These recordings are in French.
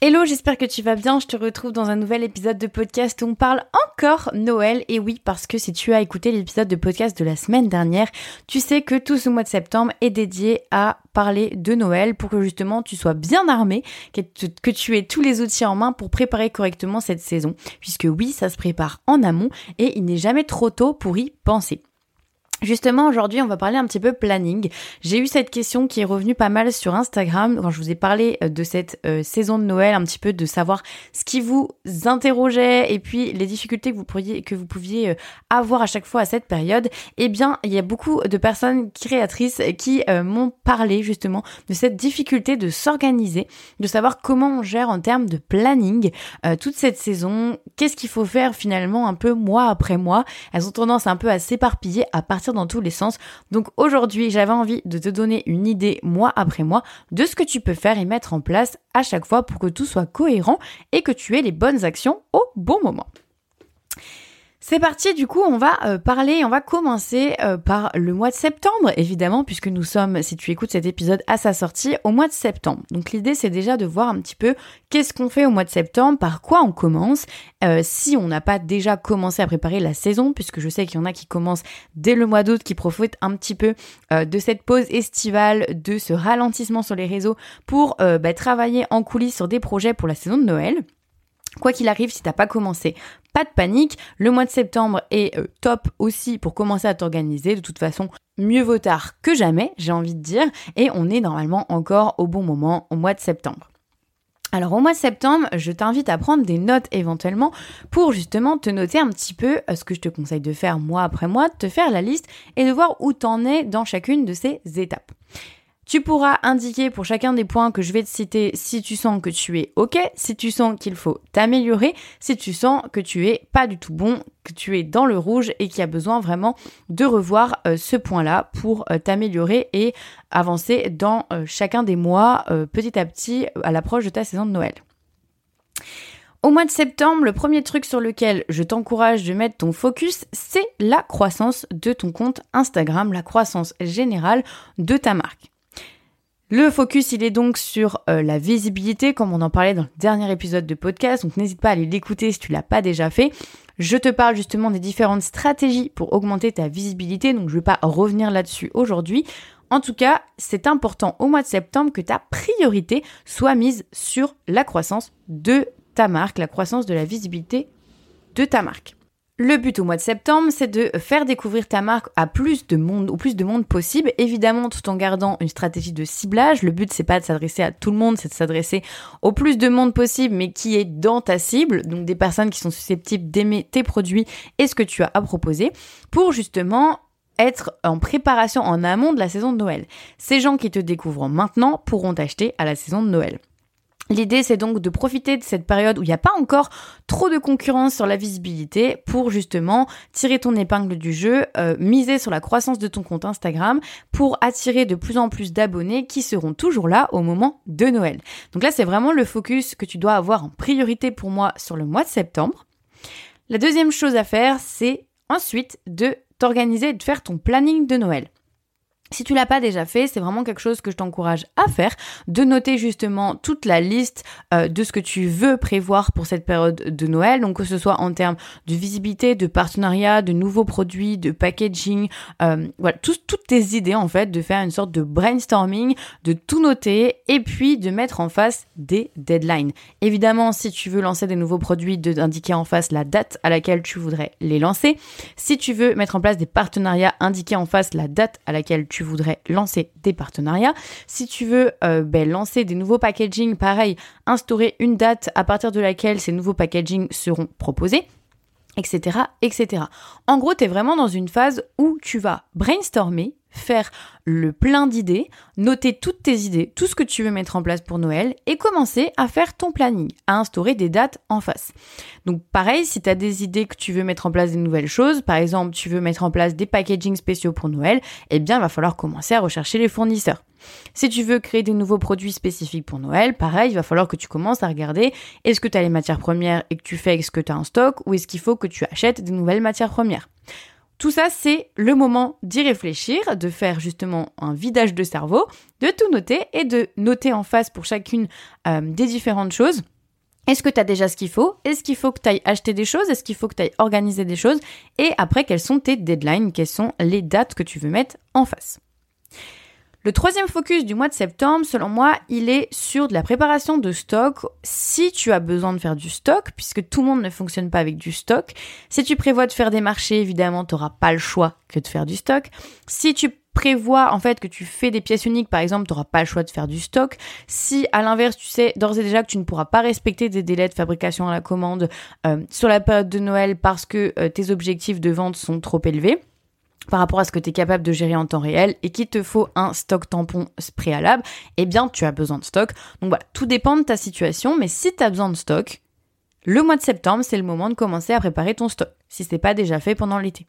Hello, j'espère que tu vas bien. Je te retrouve dans un nouvel épisode de podcast où on parle encore Noël. Et oui, parce que si tu as écouté l'épisode de podcast de la semaine dernière, tu sais que tout ce mois de septembre est dédié à parler de Noël pour que justement tu sois bien armé, que tu aies tous les outils en main pour préparer correctement cette saison. Puisque oui, ça se prépare en amont et il n'est jamais trop tôt pour y penser. Justement, aujourd'hui, on va parler un petit peu planning. J'ai eu cette question qui est revenue pas mal sur Instagram quand je vous ai parlé euh, de cette euh, saison de Noël, un petit peu de savoir ce qui vous interrogeait et puis les difficultés que vous pourriez, que vous pouviez euh, avoir à chaque fois à cette période. Eh bien, il y a beaucoup de personnes créatrices qui m'ont parlé justement de cette difficulté de s'organiser, de savoir comment on gère en termes de planning toute cette saison, qu'est-ce qu'il faut faire finalement un peu mois après mois? Elles ont tendance un peu à s'éparpiller à partir dans tous les sens. Donc aujourd'hui, j'avais envie de te donner une idée mois après mois de ce que tu peux faire et mettre en place à chaque fois pour que tout soit cohérent et que tu aies les bonnes actions au bon moment. C'est parti, du coup, on va euh, parler, on va commencer euh, par le mois de septembre, évidemment, puisque nous sommes, si tu écoutes cet épisode à sa sortie, au mois de septembre. Donc l'idée, c'est déjà de voir un petit peu qu'est-ce qu'on fait au mois de septembre, par quoi on commence, euh, si on n'a pas déjà commencé à préparer la saison, puisque je sais qu'il y en a qui commencent dès le mois d'août, qui profitent un petit peu de cette pause estivale, de ce ralentissement sur les réseaux pour bah, travailler en coulisses sur des projets pour la saison de Noël. Quoi qu'il arrive, si t'as pas commencé, pas de panique. Le mois de septembre est euh, top aussi pour commencer à t'organiser. De toute façon, mieux vaut tard que jamais, j'ai envie de dire. Et on est normalement encore au bon moment au mois de septembre. Alors au mois de septembre, je t'invite à prendre des notes éventuellement pour justement te noter un petit peu euh, ce que je te conseille de faire mois après mois, de te faire la liste et de voir où t'en es dans chacune de ces étapes. Tu pourras indiquer pour chacun des points que je vais te citer si tu sens que tu es OK, si tu sens qu'il faut t'améliorer, si tu sens que tu es pas du tout bon, que tu es dans le rouge et qu'il y a besoin vraiment de revoir euh, ce point-là pour euh, t'améliorer et avancer dans euh, chacun des mois petit à petit à l'approche de ta saison de Noël. Au mois de septembre, le premier truc sur lequel je t'encourage de mettre ton focus, c'est la croissance de ton compte Instagram, la croissance générale de ta marque. Le focus, il est donc sur euh, la visibilité, comme on en parlait dans le dernier épisode de podcast, donc n'hésite pas à aller l'écouter si tu l'as pas déjà fait. Je te parle justement des différentes stratégies pour augmenter ta visibilité, donc je ne vais pas revenir là-dessus aujourd'hui. En tout cas, c'est important au mois de septembre que ta priorité soit mise sur la croissance de ta marque, la croissance de la visibilité de ta marque. Le but au mois de septembre, c'est de faire découvrir ta marque à plus de monde, au plus de monde possible, évidemment tout en gardant une stratégie de ciblage. Le but, c'est pas de s'adresser à tout le monde, c'est de s'adresser au plus de monde possible, mais qui est dans ta cible, donc des personnes qui sont susceptibles d'aimer tes produits et ce que tu as à proposer, pour justement être en préparation en amont de la saison de Noël. Ces gens qui te découvrent maintenant pourront t'acheter à la saison de Noël. L'idée, c'est donc de profiter de cette période où il n'y a pas encore trop de concurrence sur la visibilité pour justement tirer ton épingle du jeu, euh, miser sur la croissance de ton compte Instagram pour attirer de plus en plus d'abonnés qui seront toujours là au moment de Noël. Donc là, c'est vraiment le focus que tu dois avoir en priorité pour moi sur le mois de septembre. La deuxième chose à faire, c'est ensuite de t'organiser et de faire ton planning de Noël. Si tu l'as pas déjà fait, c'est vraiment quelque chose que je t'encourage à faire, de noter justement toute la liste euh, de ce que tu veux prévoir pour cette période de Noël, donc que ce soit en termes de visibilité, de partenariat, de nouveaux produits, de packaging, euh, voilà, toutes tes idées en fait, de faire une sorte de brainstorming, de tout noter et puis de mettre en face des deadlines. Évidemment, si tu veux lancer des nouveaux produits, d'indiquer en face la date à laquelle tu voudrais les lancer. Si tu veux mettre en place des partenariats, indiquer en face la date à laquelle tu voudrais lancer des partenariats. Si tu veux euh, ben, lancer des nouveaux packaging, pareil, instaurer une date à partir de laquelle ces nouveaux packaging seront proposés etc., etc. En gros, tu es vraiment dans une phase où tu vas brainstormer, faire le plein d'idées, noter toutes tes idées, tout ce que tu veux mettre en place pour Noël et commencer à faire ton planning, à instaurer des dates en face. Donc pareil, si tu as des idées que tu veux mettre en place des nouvelles choses, par exemple tu veux mettre en place des packaging spéciaux pour Noël, eh bien il va falloir commencer à rechercher les fournisseurs. Si tu veux créer des nouveaux produits spécifiques pour Noël, pareil, il va falloir que tu commences à regarder est-ce que tu as les matières premières et que tu fais avec ce que tu as en stock ou est-ce qu'il faut que tu achètes des nouvelles matières premières. Tout ça, c'est le moment d'y réfléchir, de faire justement un vidage de cerveau, de tout noter et de noter en face pour chacune euh, des différentes choses. Est-ce que tu as déjà ce qu'il faut? Est-ce qu'il faut que tu ailles acheter des choses? Est-ce qu'il faut que tu ailles organiser des choses? Et après, quelles sont tes deadlines? Quelles sont les dates que tu veux mettre en face? Le troisième focus du mois de septembre, selon moi, il est sur de la préparation de stock. Si tu as besoin de faire du stock, puisque tout le monde ne fonctionne pas avec du stock, si tu prévois de faire des marchés, évidemment, tu n'auras pas le choix que de faire du stock. Si tu prévois en fait que tu fais des pièces uniques, par exemple, tu n'auras pas le choix de faire du stock. Si à l'inverse, tu sais d'ores et déjà que tu ne pourras pas respecter des délais de fabrication à la commande euh, sur la période de Noël parce que euh, tes objectifs de vente sont trop élevés, par rapport à ce que tu es capable de gérer en temps réel et qu'il te faut un stock tampon préalable, eh bien tu as besoin de stock. Donc voilà, tout dépend de ta situation, mais si tu as besoin de stock, le mois de septembre, c'est le moment de commencer à préparer ton stock, si ce n'est pas déjà fait pendant l'été.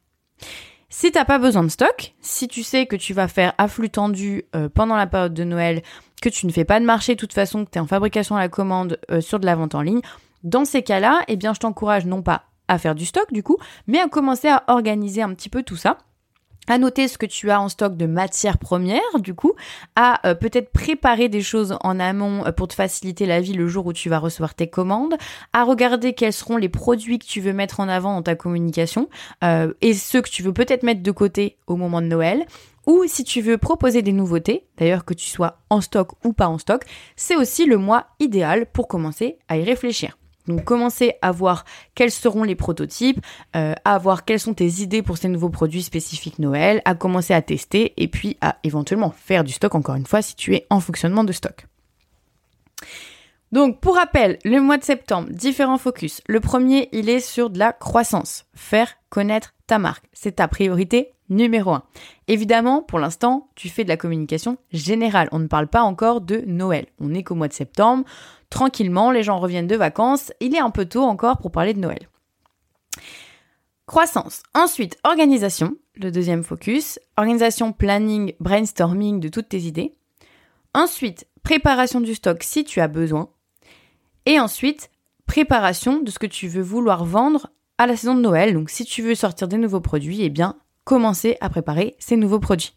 Si t'as pas besoin de stock, si tu sais que tu vas faire afflux tendu euh, pendant la période de Noël, que tu ne fais pas de marché de toute façon, que tu es en fabrication à la commande euh, sur de la vente en ligne, dans ces cas-là, eh bien je t'encourage non pas à faire du stock du coup, mais à commencer à organiser un petit peu tout ça à noter ce que tu as en stock de matières premières, du coup, à euh, peut-être préparer des choses en amont euh, pour te faciliter la vie le jour où tu vas recevoir tes commandes, à regarder quels seront les produits que tu veux mettre en avant dans ta communication euh, et ceux que tu veux peut-être mettre de côté au moment de Noël. Ou si tu veux proposer des nouveautés, d'ailleurs que tu sois en stock ou pas en stock, c'est aussi le mois idéal pour commencer à y réfléchir. Donc commencer à voir quels seront les prototypes, euh, à voir quelles sont tes idées pour ces nouveaux produits spécifiques Noël, à commencer à tester et puis à éventuellement faire du stock encore une fois si tu es en fonctionnement de stock. Donc pour rappel, le mois de septembre, différents focus. Le premier, il est sur de la croissance, faire connaître ta marque. C'est ta priorité numéro un. Évidemment, pour l'instant, tu fais de la communication générale. On ne parle pas encore de Noël. On n'est qu'au mois de septembre tranquillement, les gens reviennent de vacances, il est un peu tôt encore pour parler de Noël. Croissance. Ensuite, organisation, le deuxième focus. Organisation, planning, brainstorming de toutes tes idées. Ensuite, préparation du stock si tu as besoin. Et ensuite, préparation de ce que tu veux vouloir vendre à la saison de Noël. Donc si tu veux sortir des nouveaux produits, eh bien, commencer à préparer ces nouveaux produits.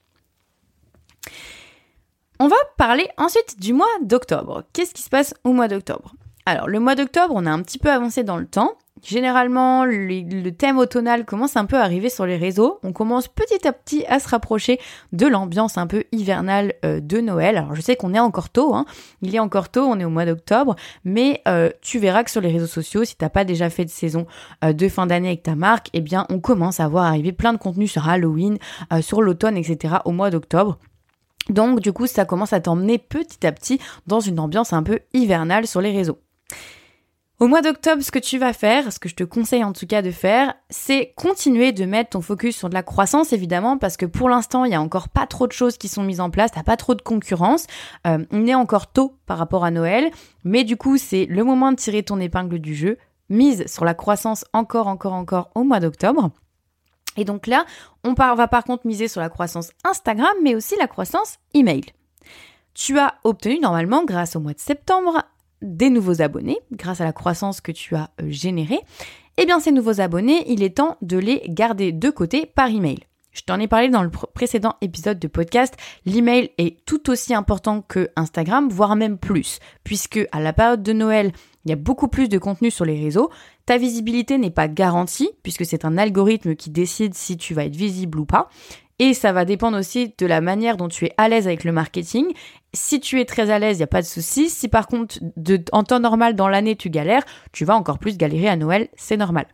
On va parler ensuite du mois d'octobre. Qu'est-ce qui se passe au mois d'octobre? Alors, le mois d'octobre, on a un petit peu avancé dans le temps. Généralement, le, thème automnal commence un peu à arriver sur les réseaux. On commence petit à petit à se rapprocher de l'ambiance un peu hivernale euh, de Noël. Alors je sais qu'on est encore tôt, hein. il est encore tôt, on est au mois d'octobre, mais euh, tu verras que sur les réseaux sociaux, si t'as pas déjà fait de saison euh, de fin d'année avec ta marque, eh bien on commence à voir arriver plein de contenus sur Halloween, sur l'automne, etc. au mois d'octobre. Donc du coup, ça commence à t'emmener petit à petit dans une ambiance un peu hivernale sur les réseaux. Au mois d'octobre, ce que tu vas faire, ce que je te conseille en tout cas de faire, c'est continuer de mettre ton focus sur de la croissance évidemment parce que pour l'instant, il y a encore pas trop de choses qui sont mises en place, t'as pas trop de concurrence. Euh, on est encore tôt par rapport à Noël, mais du coup, c'est le moment de tirer ton épingle du jeu. Mise sur la croissance encore, encore, encore au mois d'octobre. Et donc là, on va par contre miser sur la croissance Instagram, mais aussi la croissance email. Tu as obtenu normalement, grâce au mois de septembre, des nouveaux abonnés, grâce à la croissance que tu as euh, générée. Eh bien, ces nouveaux abonnés, il est temps de les garder de côté par email. Je t'en ai parlé dans le précédent épisode de podcast. L'email est tout aussi important que Instagram, voire même plus, puisque à la période de Noël, il y a beaucoup plus de contenu sur les réseaux. Ta visibilité n'est pas garantie, puisque c'est un algorithme qui décide si tu vas être visible ou pas. Et ça va dépendre aussi de la manière dont tu es à l'aise avec le marketing. Si tu es très à l'aise, il n'y a pas de souci. Si par contre, en temps normal, dans l'année, tu galères, tu vas encore plus galérer à Noël, c'est normal.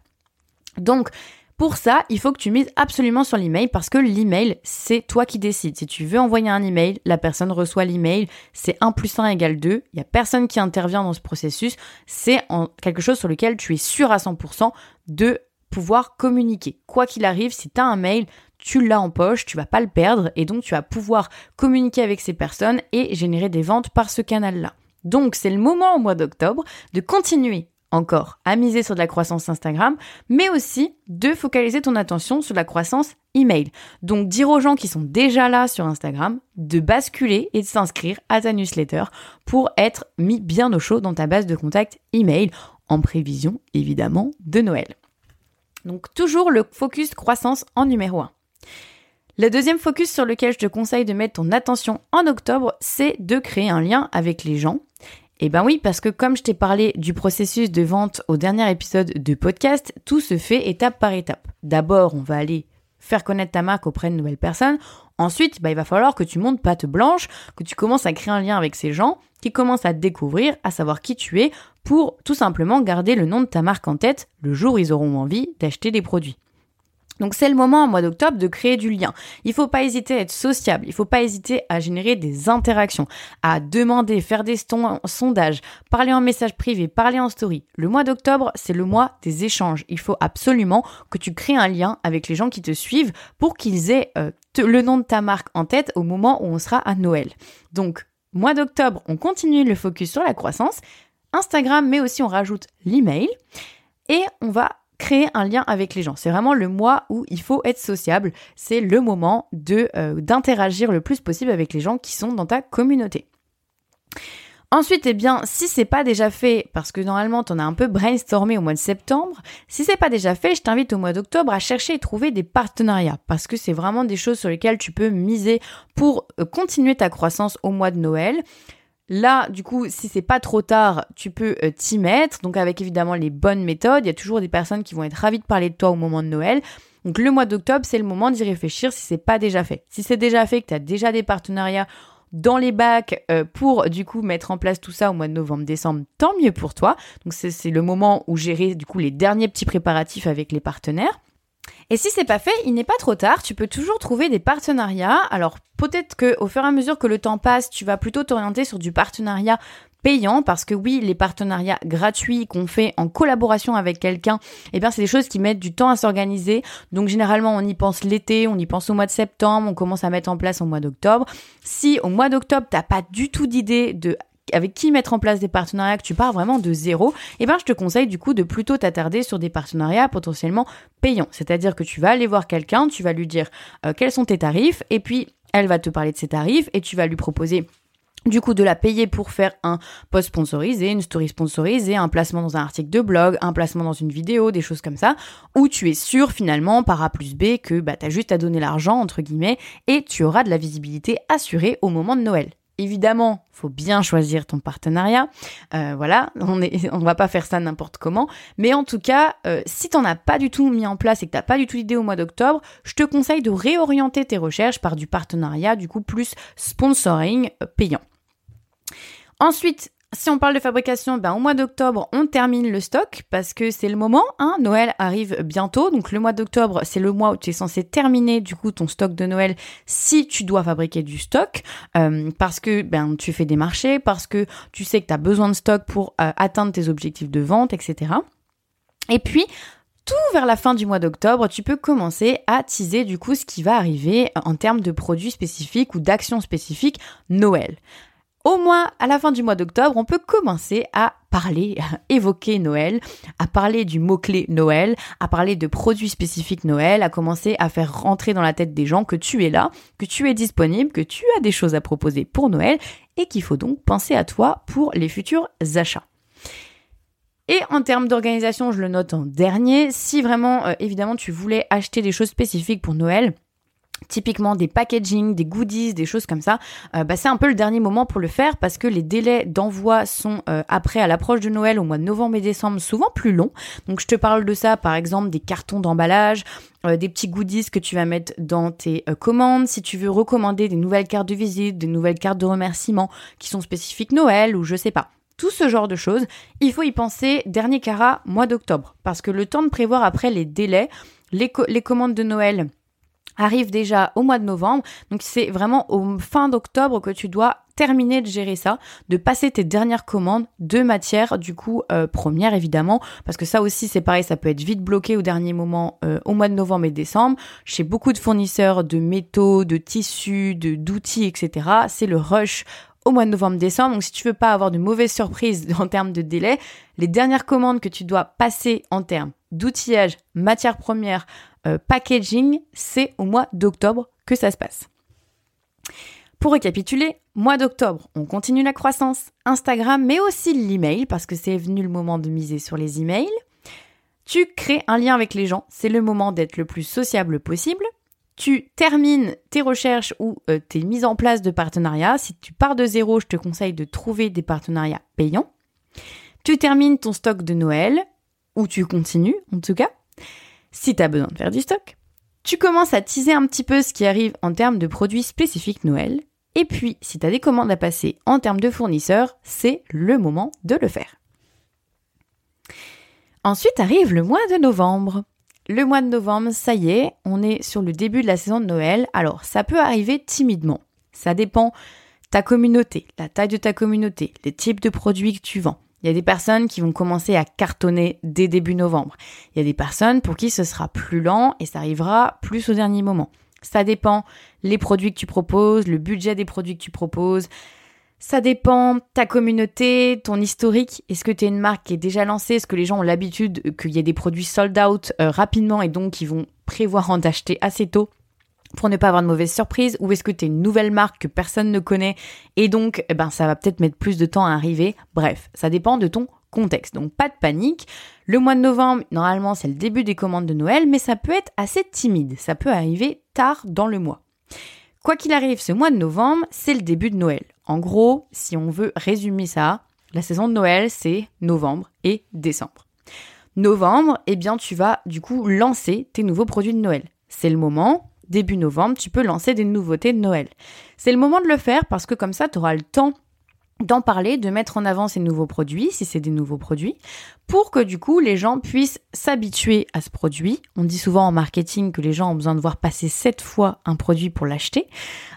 Donc, pour ça, il faut que tu mises absolument sur l'email parce que l'email, c'est toi qui décides. Si tu veux envoyer un email, la personne reçoit l'email, c'est 1 plus 1 égale 2. Il n'y a personne qui intervient dans ce processus. C'est quelque chose sur lequel tu es sûr à 100% de pouvoir communiquer. Quoi qu'il arrive, si tu as un mail, tu l'as en poche, tu vas pas le perdre et donc tu vas pouvoir communiquer avec ces personnes et générer des ventes par ce canal-là. Donc c'est le moment au mois d'octobre de continuer encore à miser sur de la croissance Instagram, mais aussi de focaliser ton attention sur la croissance email. Donc dire aux gens qui sont déjà là sur Instagram de basculer et de s'inscrire à ta newsletter pour être mis bien au chaud dans ta base de contact email en prévision évidemment de Noël. Donc toujours le focus croissance en numéro 1. Le deuxième focus sur lequel je te conseille de mettre ton attention en octobre, c'est de créer un lien avec les gens. Eh ben oui, parce que comme je t'ai parlé du processus de vente au dernier épisode de podcast, tout se fait étape par étape. D'abord, on va aller faire connaître ta marque auprès de nouvelles personnes. Ensuite, bah, il va falloir que tu montes patte blanche, que tu commences à créer un lien avec ces gens, qui commencent à découvrir, à savoir qui tu es, pour tout simplement garder le nom de ta marque en tête le jour où ils auront envie d'acheter des produits. Donc c'est le moment en mois d'octobre de créer du lien. Il faut pas hésiter à être sociable, il faut pas hésiter à générer des interactions, à demander, faire des sondages, parler en message privé, parler en story. Le mois d'octobre, c'est le mois des échanges. Il faut absolument que tu crées un lien avec les gens qui te suivent pour qu'ils aient euh, le nom de ta marque en tête au moment où on sera à Noël. Donc mois d'octobre, on continue le focus sur la croissance, Instagram, mais aussi on rajoute l'email et on va créer un lien avec les gens. C'est vraiment le mois où il faut être sociable. C'est le moment de euh, d'interagir le plus possible avec les gens qui sont dans ta communauté. Ensuite, eh bien, si c'est pas déjà fait, parce que normalement en as un peu brainstormé au mois de septembre, si c'est pas déjà fait, je t'invite au mois d'octobre à chercher et trouver des partenariats, parce que c'est vraiment des choses sur lesquelles tu peux miser pour euh, continuer ta croissance au mois de Noël. Là, du coup, si c'est pas trop tard, tu peux euh, t'y mettre. Donc avec évidemment les bonnes méthodes, il y a toujours des personnes qui vont être ravies de parler de toi au moment de Noël. Donc le mois d'octobre, c'est le moment d'y réfléchir si c'est pas déjà fait. Si c'est déjà fait, que tu as déjà des partenariats dans les bacs euh, pour du coup mettre en place tout ça au mois de novembre, décembre, tant mieux pour toi. Donc c'est le moment où gérer du coup les derniers petits préparatifs avec les partenaires. Et si c'est pas fait, il n'est pas trop tard, tu peux toujours trouver des partenariats. Alors peut-être que au fur et à mesure que le temps passe, tu vas plutôt t'orienter sur du partenariat payant parce que oui, les partenariats gratuits qu'on fait en collaboration avec quelqu'un, eh bien c'est des choses qui mettent du temps à s'organiser. Donc généralement, on y pense l'été, on y pense au mois de septembre, on commence à mettre en place au mois d'octobre. Si au mois d'octobre, t'as pas du tout d'idée de avec qui mettre en place des partenariats, que tu pars vraiment de zéro, eh ben je te conseille du coup de plutôt t'attarder sur des partenariats potentiellement payants. C'est-à-dire que tu vas aller voir quelqu'un, tu vas lui dire euh, quels sont tes tarifs, et puis elle va te parler de ses tarifs, et tu vas lui proposer du coup de la payer pour faire un post sponsorisé, une story sponsorisée, un placement dans un article de blog, un placement dans une vidéo, des choses comme ça, où tu es sûr finalement par A plus B que bah, tu as juste à donner l'argent entre guillemets et tu auras de la visibilité assurée au moment de Noël. Évidemment, faut bien choisir ton partenariat. Euh, voilà, on est, va pas faire ça n'importe comment. Mais en tout cas, euh, si t'en as pas du tout mis en place et que t'as pas du tout d'idée au mois d'octobre, je te conseille de réorienter tes recherches par du partenariat, du coup plus sponsoring euh, payant. Ensuite, si on parle de fabrication, ben au mois d'octobre, on termine le stock parce que c'est le moment. Hein, Noël arrive bientôt, donc le mois d'octobre, c'est le mois où tu es censé terminer du coup ton stock de Noël si tu dois fabriquer du stock euh, parce que ben tu fais des marchés, parce que tu sais que tu as besoin de stock pour euh, atteindre tes objectifs de vente, etc. Et puis tout vers la fin du mois d'octobre, tu peux commencer à teaser du coup ce qui va arriver en termes de produits spécifiques ou d'actions spécifiques Noël au moins à la fin du mois d'octobre, on peut commencer à parler, à évoquer Noël, à parler du mot-clé Noël, à parler de produits spécifiques Noël, à commencer à faire rentrer dans la tête des gens que tu es là, que tu es disponible, que tu as des choses à proposer pour Noël et qu'il faut donc penser à toi pour les futurs achats. Et en termes d'organisation, je le note en dernier, si vraiment euh, évidemment tu voulais acheter des choses spécifiques pour Noël, typiquement des packaging, des goodies, des choses comme ça, euh, bah, c'est un peu le dernier moment pour le faire parce que les délais d'envoi sont euh, après à l'approche de Noël au mois de novembre et décembre souvent plus longs. Donc je te parle de ça par exemple des cartons d'emballage, euh, des petits goodies que tu vas mettre dans tes commandes, si tu veux recommander des nouvelles cartes de visite, des nouvelles cartes de remerciement qui sont spécifiques Noël ou je sais pas. Tout ce genre de choses, il faut y penser dernier carat mois d'octobre parce que le temps de prévoir après les délais, les, les commandes de Noël arrive déjà au mois de novembre. Donc c'est vraiment au fin d'octobre que tu dois terminer de gérer ça, de passer tes dernières commandes de matière du coup euh, première évidemment, parce que ça aussi c'est pareil, ça peut être vite bloqué au dernier moment euh, au mois de novembre et décembre. Chez beaucoup de fournisseurs de métaux, de tissus, de d'outils, etc. C'est le rush au mois de novembre-décembre. Donc si tu veux pas avoir de mauvaises surprises en termes de délai, les dernières commandes que tu dois passer en termes d'outillage, matière première, euh, packaging, c'est au mois d'octobre que ça se passe. Pour récapituler, mois d'octobre, on continue la croissance Instagram, mais aussi l'email, parce que c'est venu le moment de miser sur les emails. Tu crées un lien avec les gens, c'est le moment d'être le plus sociable possible. Tu termines tes recherches ou euh, tes mises en place de partenariats. Si tu pars de zéro, je te conseille de trouver des partenariats payants. Tu termines ton stock de Noël, ou tu continues en tout cas, si tu as besoin de faire du stock. Tu commences à teaser un petit peu ce qui arrive en termes de produits spécifiques Noël. Et puis, si tu as des commandes à passer en termes de fournisseurs, c'est le moment de le faire. Ensuite arrive le mois de novembre. Le mois de novembre, ça y est, on est sur le début de la saison de Noël. Alors, ça peut arriver timidement. Ça dépend ta communauté, la taille de ta communauté, les types de produits que tu vends. Il y a des personnes qui vont commencer à cartonner dès début novembre. Il y a des personnes pour qui ce sera plus lent et ça arrivera plus au dernier moment. Ça dépend les produits que tu proposes, le budget des produits que tu proposes, ça dépend, ta communauté, ton historique. Est-ce que tu es une marque qui est déjà lancée? Est-ce que les gens ont l'habitude qu'il y ait des produits sold out euh, rapidement et donc ils vont prévoir en acheter assez tôt? Pour ne pas avoir de mauvaises surprises Ou est-ce que tu es une nouvelle marque que personne ne connaît et donc eh ben, ça va peut-être mettre plus de temps à arriver Bref, ça dépend de ton contexte. Donc pas de panique. Le mois de novembre, normalement, c'est le début des commandes de Noël, mais ça peut être assez timide. Ça peut arriver tard dans le mois. Quoi qu'il arrive, ce mois de novembre, c'est le début de Noël. En gros, si on veut résumer ça, la saison de Noël, c'est novembre et décembre. Novembre, eh bien, tu vas du coup lancer tes nouveaux produits de Noël. C'est le moment, début novembre, tu peux lancer des nouveautés de Noël. C'est le moment de le faire parce que comme ça, tu auras le temps d'en parler, de mettre en avant ces nouveaux produits, si c'est des nouveaux produits, pour que du coup les gens puissent s'habituer à ce produit. On dit souvent en marketing que les gens ont besoin de voir passer sept fois un produit pour l'acheter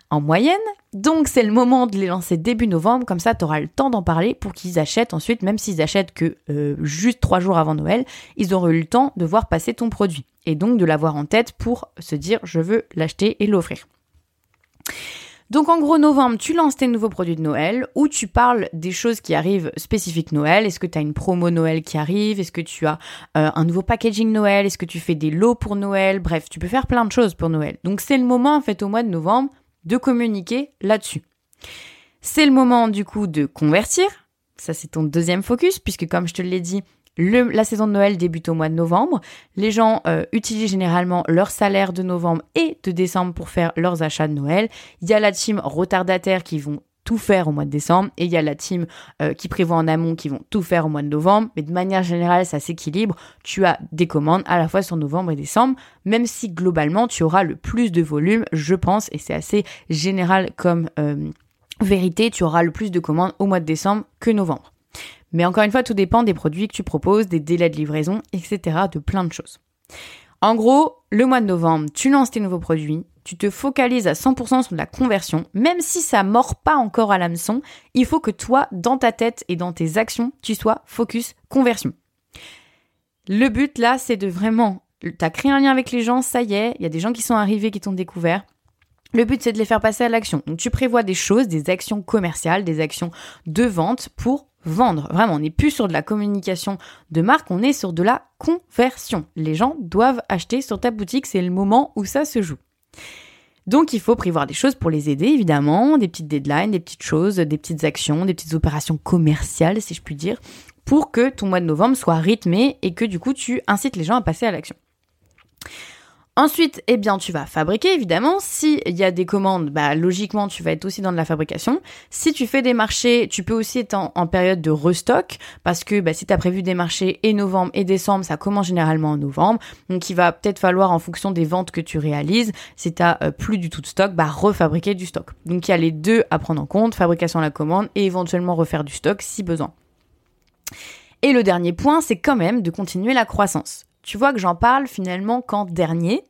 en moyenne. Donc c'est le moment de les lancer début novembre, comme ça tu auras le temps d'en parler pour qu'ils achètent ensuite, même s'ils achètent que euh, juste trois jours avant Noël, ils auront eu le temps de voir passer ton produit et donc de l'avoir en tête pour se dire je veux l'acheter et l'offrir. Donc en gros, novembre, tu lances tes nouveaux produits de Noël ou tu parles des choses qui arrivent spécifiques Noël. Est-ce que tu as une promo Noël qui arrive? Est-ce que tu as euh, un nouveau packaging Noël? Est-ce que tu fais des lots pour Noël? Bref, tu peux faire plein de choses pour Noël. Donc c'est le moment en fait au mois de novembre de communiquer là-dessus. C'est le moment du coup de convertir. Ça c'est ton deuxième focus puisque comme je te l'ai dit, la saison de Noël débute au mois de novembre. Les gens euh, utilisent généralement leur salaire de novembre et de décembre pour faire leurs achats de Noël. Il y a la team retardataire qui vont tout faire au mois de décembre et il y a la team euh, qui prévoit en amont qui vont tout faire au mois de novembre. Mais de manière générale, ça s'équilibre. Tu as des commandes à la fois sur novembre et décembre, même si globalement tu auras le plus de volume, je pense, et c'est assez général comme euh, vérité, tu auras le plus de commandes au mois de décembre que novembre. Mais encore une fois, tout dépend des produits que tu proposes, des délais de livraison, etc., de plein de choses. En gros, le mois de novembre, tu lances tes nouveaux produits, tu te focalises à 100% sur la conversion, même si ça mord pas encore à l'hameçon, il faut que toi, dans ta tête et dans tes actions, tu sois focus conversion. Le but là, c'est de vraiment, tu as créé un lien avec les gens, ça y est, il y a des gens qui sont arrivés, qui t'ont découvert. Le but, c'est de les faire passer à l'action. Donc, tu prévois des choses, des actions commerciales, des actions de vente pour vendre. Vraiment, on n'est plus sur de la communication de marque, on est sur de la conversion. Les gens doivent acheter sur ta boutique, c'est le moment où ça se joue. Donc il faut prévoir des choses pour les aider, évidemment, des petites deadlines, des petites choses, des petites actions, des petites opérations commerciales, si je puis dire, pour que ton mois de novembre soit rythmé et que du coup tu incites les gens à passer à l'action. Ensuite, eh bien, tu vas fabriquer, évidemment. S'il y a des commandes, bah, logiquement, tu vas être aussi dans de la fabrication. Si tu fais des marchés, tu peux aussi être en, période de restock, parce que bah, si tu as prévu des marchés et novembre et décembre, ça commence généralement en novembre. Donc, il va peut-être falloir, en fonction des ventes que tu réalises, si tu euh, plus du tout de stock, bah, refabriquer du stock. Donc, il y a les deux à prendre en compte, fabrication à la commande et éventuellement refaire du stock si besoin. Et le dernier point, c'est quand même de continuer la croissance. Tu vois que j'en parle finalement qu'en dernier.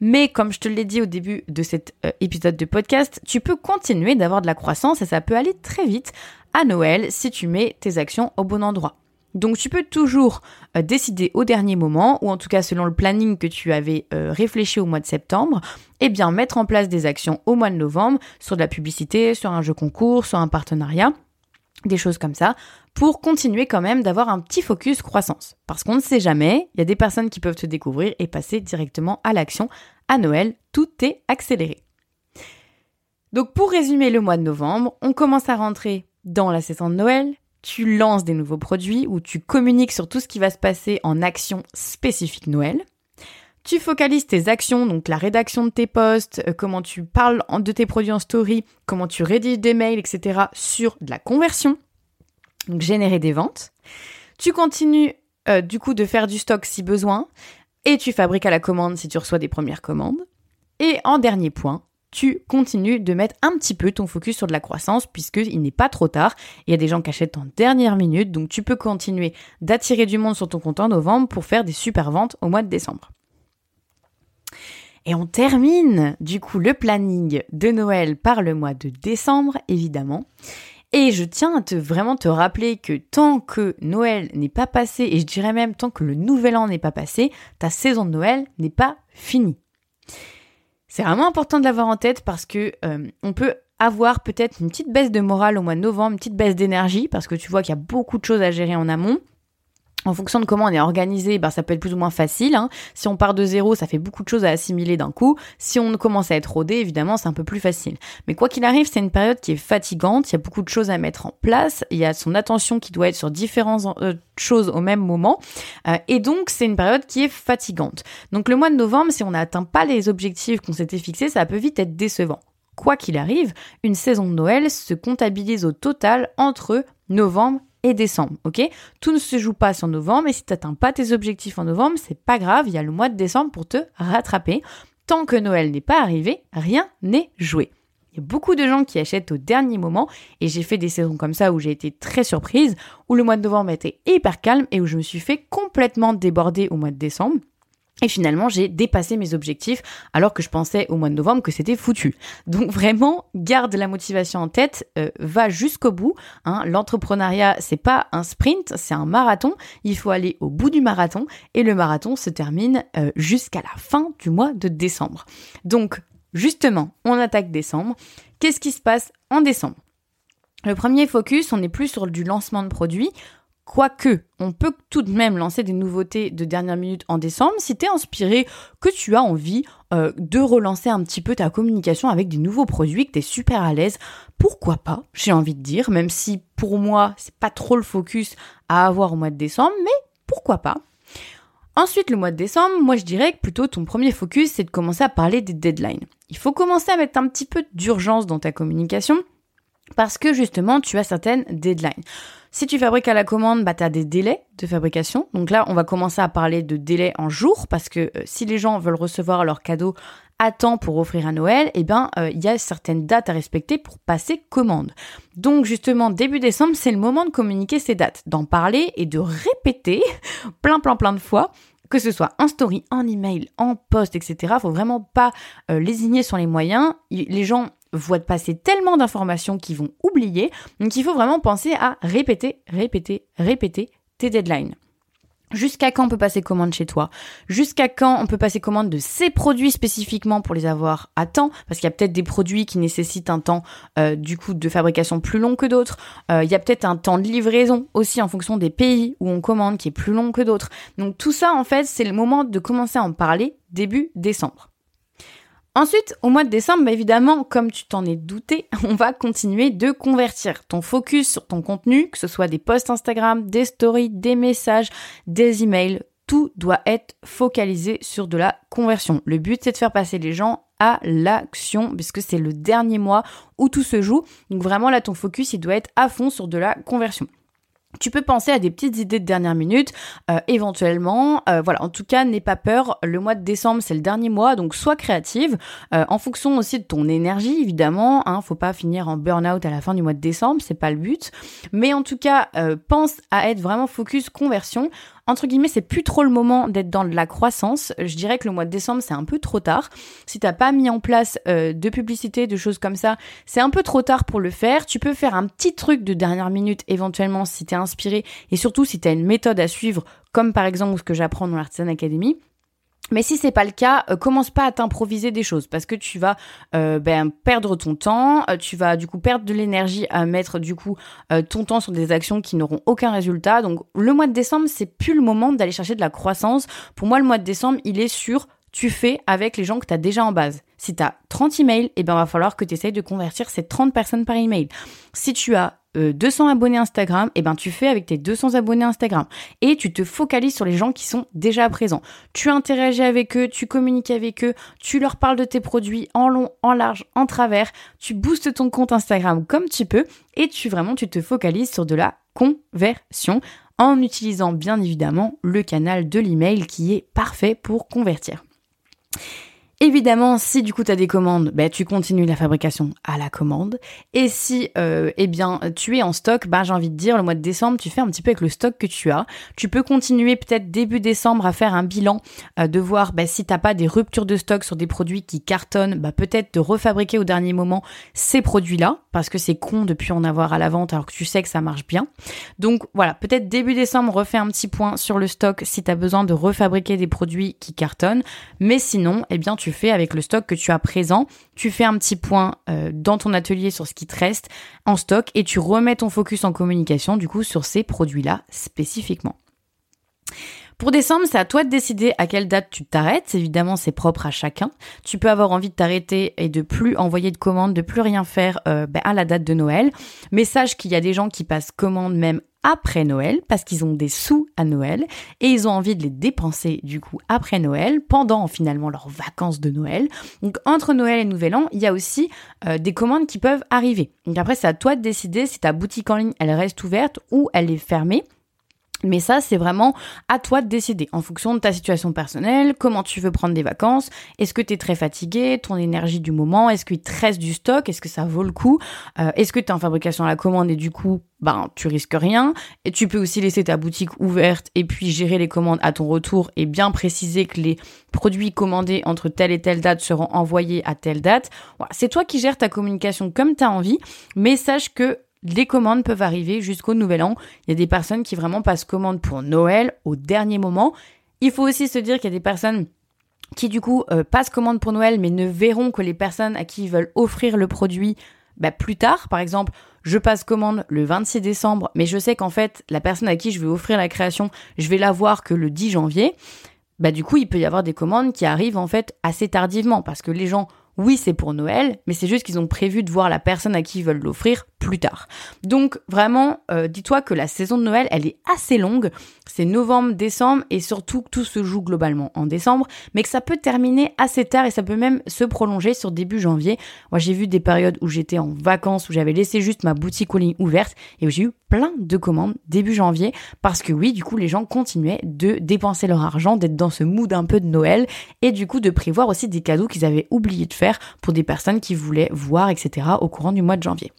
Mais comme je te l'ai dit au début de cet euh, épisode de podcast, tu peux continuer d'avoir de la croissance et ça peut aller très vite à Noël si tu mets tes actions au bon endroit. Donc tu peux toujours euh, décider au dernier moment, ou en tout cas selon le planning que tu avais euh, réfléchi au mois de septembre, eh bien mettre en place des actions au mois de novembre sur de la publicité, sur un jeu concours, sur un partenariat, des choses comme ça, pour continuer quand même d'avoir un petit focus croissance. Parce qu'on ne sait jamais, il y a des personnes qui peuvent te découvrir et passer directement à l'action. À Noël, tout est accéléré. Donc pour résumer le mois de novembre, on commence à rentrer dans la saison de Noël. tu lances des nouveaux produits ou tu communiques sur tout ce qui va se passer en action spécifique Noël. Tu focalises tes actions, donc la rédaction de tes posts, euh, comment tu parles de tes produits en story, comment tu rédiges des mails, etc. sur de la conversion, donc générer des ventes. Tu continues euh, du coup de faire du stock si besoin et tu fabriques à la commande si tu reçois des premières commandes. Et en dernier point, tu continues de mettre un petit peu ton focus sur de la croissance puisqu'il n'est pas trop tard. Il y a des gens qui achètent en dernière minute, donc tu peux continuer d'attirer du monde sur ton compte en novembre pour faire des super ventes au mois de décembre. Et on termine du coup le planning de Noël par le mois de décembre, évidemment. Et je tiens à te vraiment te rappeler que tant que Noël n'est pas passé, et je dirais même tant que le nouvel an n'est pas passé, ta saison de Noël n'est pas finie. C'est vraiment important de l'avoir en tête parce que euh, on peut avoir peut-être une petite baisse de morale au mois de novembre, une petite baisse d'énergie parce que tu vois qu'il y a beaucoup de choses à gérer en amont en fonction de comment on est organisé, ben ça peut être plus ou moins facile. Hein. Si on part de zéro, ça fait beaucoup de choses à assimiler d'un coup. Si on commence à être rodé, évidemment, c'est un peu plus facile. Mais quoi qu'il arrive, c'est une période qui est fatigante. Il y a beaucoup de choses à mettre en place. Il y a son attention qui doit être sur différentes euh, choses au même moment. Euh, et donc, c'est une période qui est fatigante. Donc, le mois de novembre, si on n'atteint pas les objectifs qu'on s'était fixés, ça peut vite être décevant. Quoi qu'il arrive, une saison de Noël se comptabilise au total entre novembre décembre, ok? Tout ne se joue pas sur novembre, et si tu n'atteins pas tes objectifs en novembre, c'est pas grave, il y a le mois de décembre pour te rattraper. Tant que Noël n'est pas arrivé, rien n'est joué. Il y a beaucoup de gens qui achètent au dernier moment, et j'ai fait des saisons comme ça où j'ai été très surprise, où le mois de novembre était hyper calme et où je me suis fait complètement déborder au mois de décembre. Et finalement, j'ai dépassé mes objectifs alors que je pensais au mois de novembre que c'était foutu. Donc vraiment, garde la motivation en tête, euh, va jusqu'au bout. Hein. L'entrepreneuriat, c'est pas un sprint, c'est un marathon. Il faut aller au bout du marathon et le marathon se termine euh, jusqu'à la fin du mois de décembre. Donc justement, on attaque décembre. Qu'est-ce qui se passe en décembre? Le premier focus, on n'est plus sur du lancement de produits, Quoique, on peut tout de même lancer des nouveautés de dernière minute en décembre si tu inspiré, que tu as envie euh, de relancer un petit peu ta communication avec des nouveaux produits, que tu es super à l'aise. Pourquoi pas, j'ai envie de dire, même si pour moi, c'est pas trop le focus à avoir au mois de décembre, mais pourquoi pas. Ensuite, le mois de décembre, moi je dirais que plutôt ton premier focus, c'est de commencer à parler des deadlines. Il faut commencer à mettre un petit peu d'urgence dans ta communication parce que justement, tu as certaines deadlines. Si tu fabriques à la commande, bah, tu as des délais de fabrication. Donc là, on va commencer à parler de délais en jours parce que euh, si les gens veulent recevoir leur cadeau à temps pour offrir à Noël, eh ben euh, il y a certaines dates à respecter pour passer commande. Donc justement début décembre, c'est le moment de communiquer ces dates, d'en parler et de répéter plein plein plein de fois que ce soit en story, en email, en post, etc. Faut vraiment pas euh, lésigner sur les moyens. Les gens voient passer tellement d'informations qu'ils vont oublier. Donc il faut vraiment penser à répéter, répéter, répéter tes deadlines. Jusqu'à quand on peut passer commande chez toi? Jusqu'à quand on peut passer commande de ces produits spécifiquement pour les avoir à temps? Parce qu'il y a peut-être des produits qui nécessitent un temps euh, du coup de fabrication plus long que d'autres. Euh, il y a peut-être un temps de livraison aussi en fonction des pays où on commande qui est plus long que d'autres. Donc tout ça en fait c'est le moment de commencer à en parler début décembre. Ensuite, au mois de décembre, bah, évidemment, comme tu t'en es douté, on va continuer de convertir ton focus sur ton contenu, que ce soit des posts Instagram, des stories, des messages, des emails. Tout doit être focalisé sur de la conversion. Le but, c'est de faire passer les gens à l'action, puisque c'est le dernier mois où tout se joue. Donc vraiment, là, ton focus, il doit être à fond sur de la conversion. Tu peux penser à des petites idées de dernière minute, euh, éventuellement. Euh, voilà, en tout cas, n'aie pas peur. Le mois de décembre, c'est le dernier mois, donc sois créative. Euh, en fonction aussi de ton énergie, évidemment. Hein, faut pas finir en burn-out à la fin du mois de décembre, c'est pas le but. Mais en tout cas, pense à être vraiment focus conversion entre guillemets, c'est plus trop le moment d'être dans de la croissance. Je dirais que le mois de décembre, c'est un peu trop tard. Si t'as pas mis en place euh, de publicité, de choses comme ça, c'est un peu trop tard pour le faire. Tu peux faire un petit truc de dernière minute éventuellement si t'es inspiré et surtout si t'as une méthode à suivre, comme par exemple ce que j'apprends dans l'Artisan Academy. Mais si c'est pas le cas, euh, commence pas à t'improviser des choses parce que tu vas euh, ben, perdre ton temps, euh, tu vas du coup perdre de l'énergie à mettre du coup ton temps sur des actions qui n'auront aucun résultat. Donc le mois de décembre, c'est plus le moment d'aller chercher de la croissance. Pour moi, le mois de décembre, il est sur tu fais avec les gens que tu as déjà en base. Si tu as 30 emails, eh ben va falloir que tu essayes de convertir ces 30 personnes par email. Si tu as 200 abonnés Instagram, et eh ben tu fais avec tes 200 abonnés Instagram et tu te focalises sur les gens qui sont déjà présents. Tu interagis avec eux, tu communiques avec eux, tu leur parles de tes produits en long, en large, en travers, tu boostes ton compte Instagram comme tu peux et tu vraiment tu te focalises sur de la conversion en utilisant bien évidemment le canal de l'email qui est parfait pour convertir. Évidemment, si du coup tu as des commandes, bah, tu continues la fabrication à la commande. Et si euh, eh bien tu es en stock, bah, j'ai envie de dire le mois de décembre, tu fais un petit peu avec le stock que tu as. Tu peux continuer peut-être début décembre à faire un bilan, euh, de voir bah, si t'as pas des ruptures de stock sur des produits qui cartonnent, bah, peut-être de refabriquer au dernier moment ces produits-là, parce que c'est con depuis en avoir à la vente alors que tu sais que ça marche bien. Donc voilà, peut-être début décembre, refais un petit point sur le stock si tu as besoin de refabriquer des produits qui cartonnent. Mais sinon, eh bien tu fais avec le stock que tu as présent. Tu fais un petit point euh, dans ton atelier sur ce qui te reste en stock et tu remets ton focus en communication du coup sur ces produits-là spécifiquement. Pour décembre, c'est à toi de décider à quelle date tu t'arrêtes. Évidemment, c'est propre à chacun. Tu peux avoir envie de t'arrêter et de plus envoyer de commandes, de plus rien faire euh, ben, à la date de Noël. Mais sache qu'il y a des gens qui passent commande même après Noël parce qu'ils ont des sous à Noël et ils ont envie de les dépenser du coup après Noël pendant finalement leurs vacances de Noël. Donc entre Noël et Nouvel An, il y a aussi euh, des commandes qui peuvent arriver. Donc après c'est à toi de décider si ta boutique en ligne elle reste ouverte ou elle est fermée. Mais ça, c'est vraiment à toi de décider en fonction de ta situation personnelle, comment tu veux prendre des vacances, est-ce que tu es très fatigué, ton énergie du moment, est-ce qu'il te reste du stock, est-ce que ça vaut le coup, euh, est-ce que tu es en fabrication à la commande et du coup, ben, tu risques rien. Et tu peux aussi laisser ta boutique ouverte et puis gérer les commandes à ton retour et bien préciser que les produits commandés entre telle et telle date seront envoyés à telle date. C'est toi qui gères ta communication comme tu as envie, mais sache que les commandes peuvent arriver jusqu'au nouvel an. Il y a des personnes qui vraiment passent commande pour Noël au dernier moment. Il faut aussi se dire qu'il y a des personnes qui du coup euh, passent commande pour Noël mais ne verront que les personnes à qui ils veulent offrir le produit bah, plus tard. Par exemple, je passe commande le 26 décembre mais je sais qu'en fait la personne à qui je vais offrir la création, je vais la voir que le 10 janvier. Bah du coup, il peut y avoir des commandes qui arrivent en fait assez tardivement parce que les gens oui, c'est pour Noël, mais c'est juste qu'ils ont prévu de voir la personne à qui ils veulent l'offrir plus tard. Donc vraiment, euh, dis-toi que la saison de Noël, elle est assez longue. C'est novembre, décembre, et surtout que tout se joue globalement en décembre, mais que ça peut terminer assez tard et ça peut même se prolonger sur début janvier. Moi, j'ai vu des périodes où j'étais en vacances, où j'avais laissé juste ma boutique en ligne ouverte, et où j'ai eu plein de commandes début janvier, parce que oui, du coup, les gens continuaient de dépenser leur argent, d'être dans ce mood un peu de Noël, et du coup de prévoir aussi des cadeaux qu'ils avaient oublié de faire pour des personnes qui voulaient voir, etc. au courant du mois de janvier.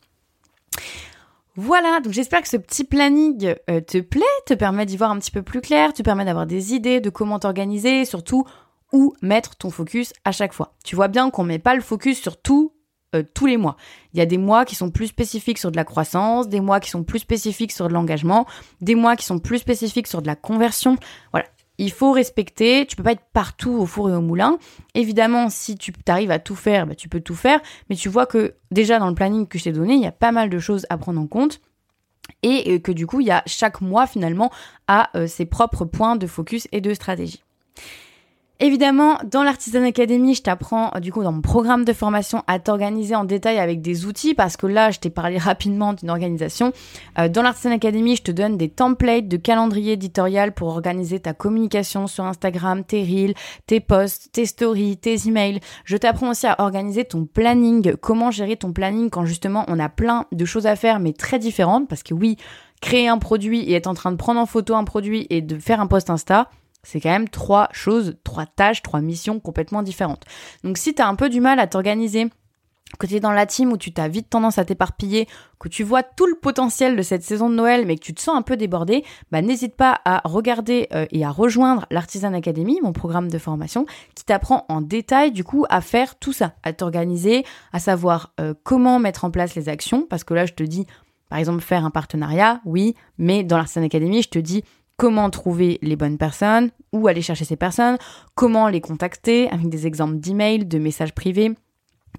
Voilà, donc j'espère que ce petit planning euh, te plaît, te permet d'y voir un petit peu plus clair, te permet d'avoir des idées de comment t'organiser, surtout où mettre ton focus à chaque fois. Tu vois bien qu'on met pas le focus sur tout euh, tous les mois. Il y a des mois qui sont plus spécifiques sur de la croissance, des mois qui sont plus spécifiques sur de l'engagement, des mois qui sont plus spécifiques sur de la conversion. Voilà, il faut respecter, tu peux pas être partout au four et au moulin. Évidemment, si tu arrives à tout faire, bah, tu peux tout faire, mais tu vois que déjà dans le planning que je t'ai donné, il y a pas mal de choses à prendre en compte et euh, que du coup, il y a chaque mois finalement à euh, ses propres points de focus et de stratégie. Évidemment, dans l'Artisan Academy, je t'apprends du coup dans mon programme de formation à t'organiser en détail avec des outils parce que là, je t'ai parlé rapidement d'une organisation. Euh, dans l'Artisan Academy, je te donne des templates de calendrier éditorial pour organiser ta communication sur Instagram, tes reels, tes posts, tes stories, tes emails. Je t'apprends aussi à organiser ton planning, comment gérer ton planning quand justement on a plein de choses à faire mais très différentes parce que oui, créer un produit et être en train de prendre en photo un produit et de faire un post Insta, c'est quand même trois choses, trois tâches, trois missions complètement différentes. Donc si tu as un peu du mal à t'organiser, que tu es dans la team où tu as vite tendance à t'éparpiller, que tu vois tout le potentiel de cette saison de Noël mais que tu te sens un peu débordé, bah n'hésite pas à regarder euh, et à rejoindre l'Artisan Academy, mon programme de formation, qui t'apprend en détail du coup à faire tout ça, à t'organiser, à savoir euh, comment mettre en place les actions, parce que là je te dis par exemple faire un partenariat, oui, mais dans l'Artisan Academy je te dis comment trouver les bonnes personnes, où aller chercher ces personnes, comment les contacter avec des exemples d'emails, de messages privés,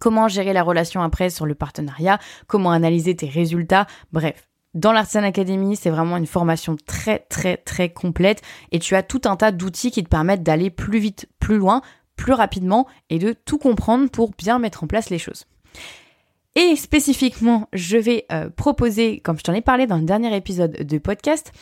comment gérer la relation après sur le partenariat, comment analyser tes résultats, bref. Dans l'Artisan Academy, c'est vraiment une formation très très très complète et tu as tout un tas d'outils qui te permettent d'aller plus vite, plus loin, plus rapidement et de tout comprendre pour bien mettre en place les choses. Et spécifiquement, je vais euh, proposer, comme je t'en ai parlé dans le dernier épisode de podcast,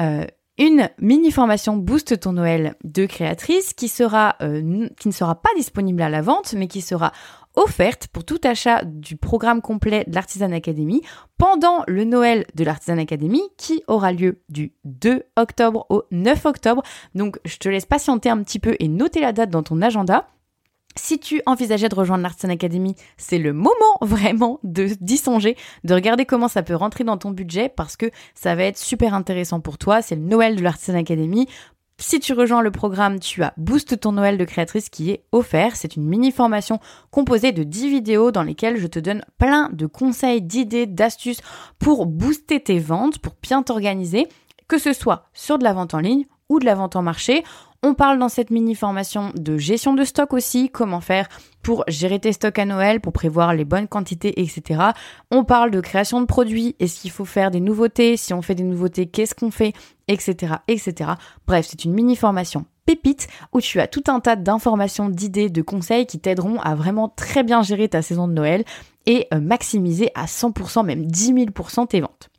euh, une mini formation Boost ton Noël de créatrice qui sera euh, qui ne sera pas disponible à la vente mais qui sera offerte pour tout achat du programme complet de l'Artisan Academy pendant le Noël de l'Artisan Academy qui aura lieu du 2 octobre au 9 octobre. Donc je te laisse patienter un petit peu et noter la date dans ton agenda. Si tu envisageais de rejoindre l'Artisan Academy, c'est le moment vraiment de d'y songer, de regarder comment ça peut rentrer dans ton budget parce que ça va être super intéressant pour toi. C'est le Noël de l'Artisan Academy. Si tu rejoins le programme, tu as Boost ton Noël de créatrice qui est offert. C'est une mini formation composée de 10 vidéos dans lesquelles je te donne plein de conseils, d'idées, d'astuces pour booster tes ventes, pour bien t'organiser, que ce soit sur de la vente en ligne ou de la vente en marché. On parle dans cette mini formation de gestion de stock aussi, comment faire pour gérer tes stocks à Noël, pour prévoir les bonnes quantités, etc. On parle de création de produits, est-ce qu'il faut faire des nouveautés, si on fait des nouveautés, qu'est-ce qu'on fait, etc., etc. Bref, c'est une mini formation pépite où tu as tout un tas d'informations, d'idées, de conseils qui t'aideront à vraiment très bien gérer ta saison de Noël et euh, maximiser à 100%, même 10 000% tes ventes.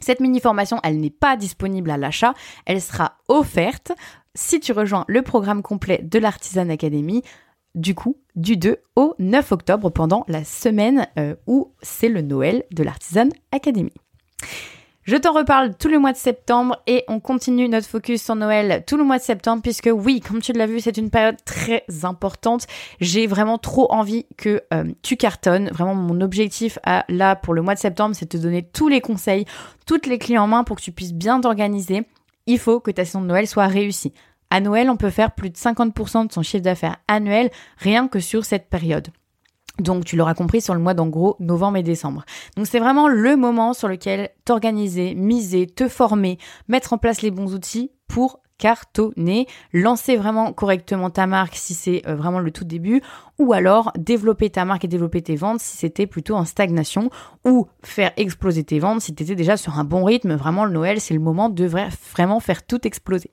Cette mini formation, elle n'est pas disponible à l'achat, elle sera offerte si tu rejoins le programme complet de l'Artisan Academy, du coup, du 2 au 9 octobre pendant la semaine euh, où c'est le Noël de l'Artisan Academy. Je t'en reparle tout le mois de septembre et on continue notre focus sur Noël tout le mois de septembre puisque oui, comme tu l'as vu, c'est une période très importante. J'ai vraiment trop envie que euh, tu cartonnes. Vraiment, mon objectif à, là pour le mois de septembre, c'est de te donner tous les conseils, toutes les clés en main pour que tu puisses bien t'organiser. Il faut que ta saison de Noël soit réussie. À Noël, on peut faire plus de 50% de son chiffre d'affaires annuel rien que sur cette période. Donc tu l'auras compris sur le mois d'en gros novembre et décembre. Donc c'est vraiment le moment sur lequel t'organiser, miser, te former, mettre en place les bons outils pour cartonner, lancer vraiment correctement ta marque si c'est euh, vraiment le tout début, ou alors développer ta marque et développer tes ventes si c'était plutôt en stagnation, ou faire exploser tes ventes si tu déjà sur un bon rythme. Vraiment le Noël, c'est le moment de vraiment faire tout exploser.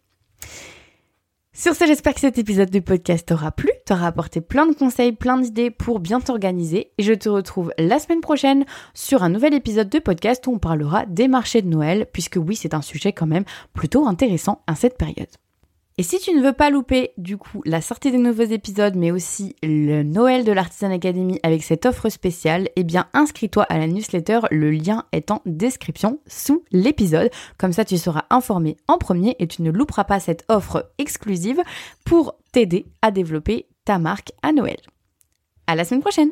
Sur ce, j'espère que cet épisode du podcast t'aura plu, t'aura apporté plein de conseils, plein d'idées pour bien t'organiser. Et je te retrouve la semaine prochaine sur un nouvel épisode de podcast où on parlera des marchés de Noël, puisque oui, c'est un sujet quand même plutôt intéressant à cette période. Et si tu ne veux pas louper du coup la sortie des nouveaux épisodes, mais aussi le Noël de l'Artisan Academy avec cette offre spéciale, eh bien inscris-toi à la newsletter, le lien est en description sous l'épisode. Comme ça tu seras informé en premier et tu ne louperas pas cette offre exclusive pour t'aider à développer ta marque à Noël. À la semaine prochaine